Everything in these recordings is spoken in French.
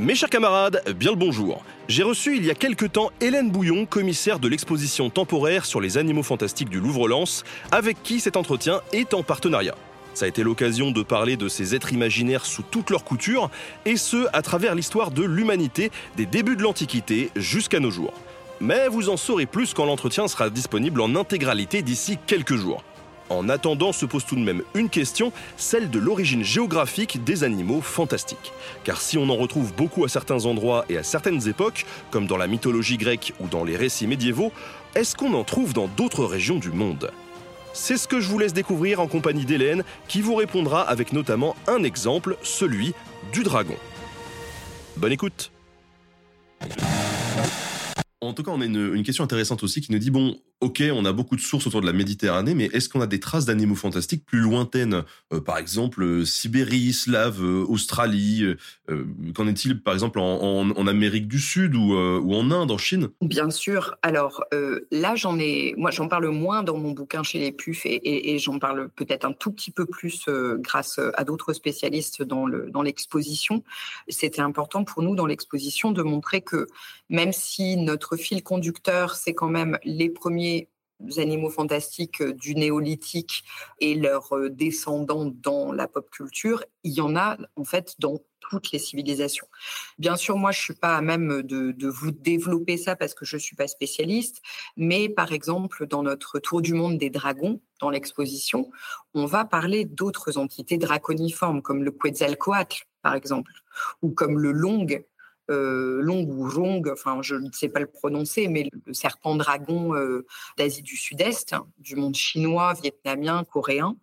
Mes chers camarades, bien le bonjour. J'ai reçu il y a quelque temps Hélène Bouillon, commissaire de l'exposition temporaire sur les animaux fantastiques du Louvre-Lens, avec qui cet entretien est en partenariat. Ça a été l'occasion de parler de ces êtres imaginaires sous toutes leurs coutures, et ce, à travers l'histoire de l'humanité, des débuts de l'Antiquité jusqu'à nos jours. Mais vous en saurez plus quand l'entretien sera disponible en intégralité d'ici quelques jours. En attendant se pose tout de même une question, celle de l'origine géographique des animaux fantastiques. Car si on en retrouve beaucoup à certains endroits et à certaines époques, comme dans la mythologie grecque ou dans les récits médiévaux, est-ce qu'on en trouve dans d'autres régions du monde? C'est ce que je vous laisse découvrir en compagnie d'Hélène, qui vous répondra avec notamment un exemple, celui du dragon. Bonne écoute en tout cas, on a une, question intéressante aussi qui nous dit bon, ok, on a beaucoup de sources autour de la Méditerranée, mais est-ce qu'on a des traces d'animaux fantastiques plus lointaines euh, Par exemple, euh, Sibérie, Slave, euh, Australie. Qu'en est-il, par exemple, en, Amérique du Sud ou, en Inde, en Chine? Bien sûr. Alors là, j'en ai, moi, j'en parle moins dans mon bouquin chez les Pufs et, j'en parle peut-être un tout petit peu plus grâce à d'autres spécialistes dans le dans l'exposition. C'était important pour nous dans l'exposition de montrer que même si notre fil conducteur, c'est quand même les premiers animaux fantastiques du néolithique et leurs descendants dans la pop culture, il y en a en fait dans toutes les civilisations. Bien sûr, moi, je suis pas à même de, de, vous développer ça parce que je suis pas spécialiste, mais par exemple, dans notre tour du monde des dragons, dans l'exposition, on va parler d'autres entités draconiformes comme le Quetzalcoatl, par exemple, ou comme le Long, euh, long ou Rong, enfin je ne sais pas le prononcer, mais le serpent dragon euh, d'Asie du Sud-Est, du monde chinois, vietnamien, coréen.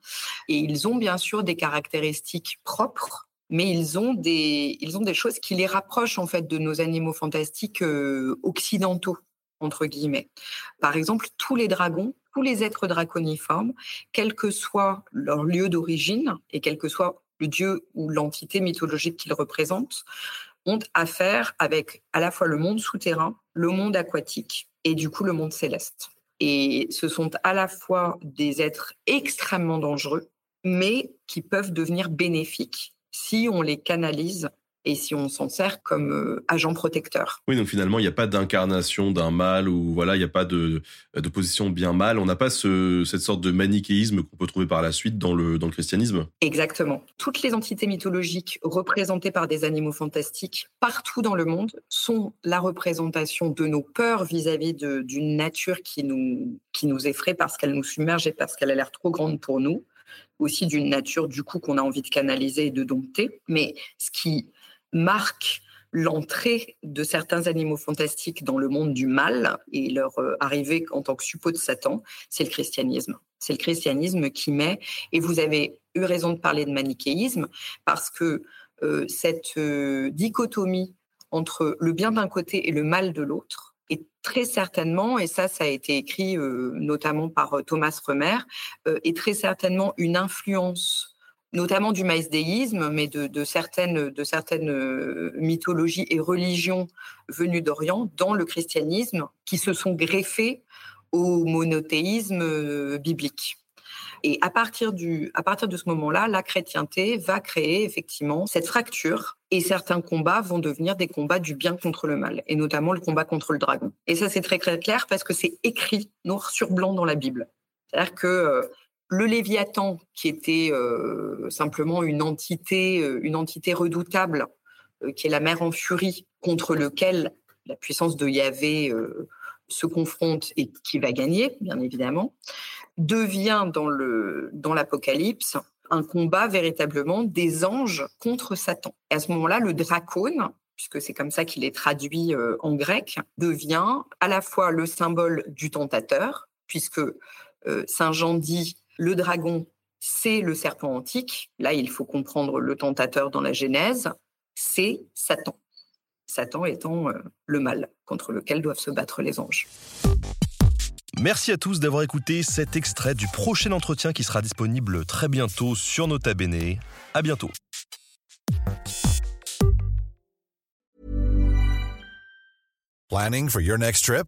Et ils ont bien sûr des caractéristiques propres, mais ils ont des, ils ont des choses qui les rapprochent en fait de nos animaux fantastiques euh, occidentaux entre guillemets. Par exemple, tous les dragons, tous les êtres draconiformes, quel que soit leur lieu d'origine et quel que soit le dieu ou l'entité mythologique qu'ils représentent, ont affaire avec à la fois le monde souterrain, le monde aquatique et du coup le monde céleste. Et ce sont à la fois des êtres extrêmement dangereux, mais qui peuvent devenir bénéfiques si on les canalise et si on s'en sert comme euh, agent protecteur. Oui, donc finalement, il n'y a pas d'incarnation d'un mal ou voilà, il n'y a pas de, de position bien-mal. On n'a pas ce, cette sorte de manichéisme qu'on peut trouver par la suite dans le, dans le christianisme. Exactement. Toutes les entités mythologiques représentées par des animaux fantastiques partout dans le monde sont la représentation de nos peurs vis-à-vis d'une nature qui nous, qui nous effraie parce qu'elle nous submerge et parce qu'elle a l'air trop grande pour nous aussi d'une nature du coup qu'on a envie de canaliser et de dompter. Mais ce qui marque l'entrée de certains animaux fantastiques dans le monde du mal et leur euh, arrivée en tant que suppôt de Satan, c'est le christianisme. C'est le christianisme qui met, et vous avez eu raison de parler de manichéisme, parce que euh, cette euh, dichotomie entre le bien d'un côté et le mal de l'autre est très certainement, et ça, ça a été écrit notamment par Thomas Remer, est très certainement une influence notamment du maïsdéisme, mais de, certaines, de certaines euh, mythologies et religions venues d'Orient dans le christianisme qui se sont greffées au monothéisme euh, biblique. Et à partir, du, à partir de ce moment-là, la chrétienté va créer effectivement cette fracture et certains combats vont devenir des combats du bien contre le mal, et notamment le combat contre le dragon. Et ça, c'est très, très clair parce que c'est écrit noir sur blanc dans la Bible. C'est-à-dire que euh, le Léviathan, qui était euh, simplement une entité, euh, une entité redoutable, euh, qui est la mer en furie, contre lequel la puissance de Yahvé se confronte et qui va gagner, bien évidemment, devient dans dans l'Apocalypse un combat véritablement des anges contre Satan. Et à ce moment-là, le dracone, puisque c'est comme ça qu'il est traduit en grec, devient à la fois le symbole du tentateur, puisque Saint Jean dit le dragon c'est le serpent antique. Là, il faut comprendre le tentateur dans la Genèse. C'est Satan. Satan étant euh, le mal contre lequel doivent se battre les anges. Merci à tous d'avoir écouté cet extrait du prochain entretien qui sera disponible très bientôt sur Nota Bene. À bientôt. Planning for your next trip?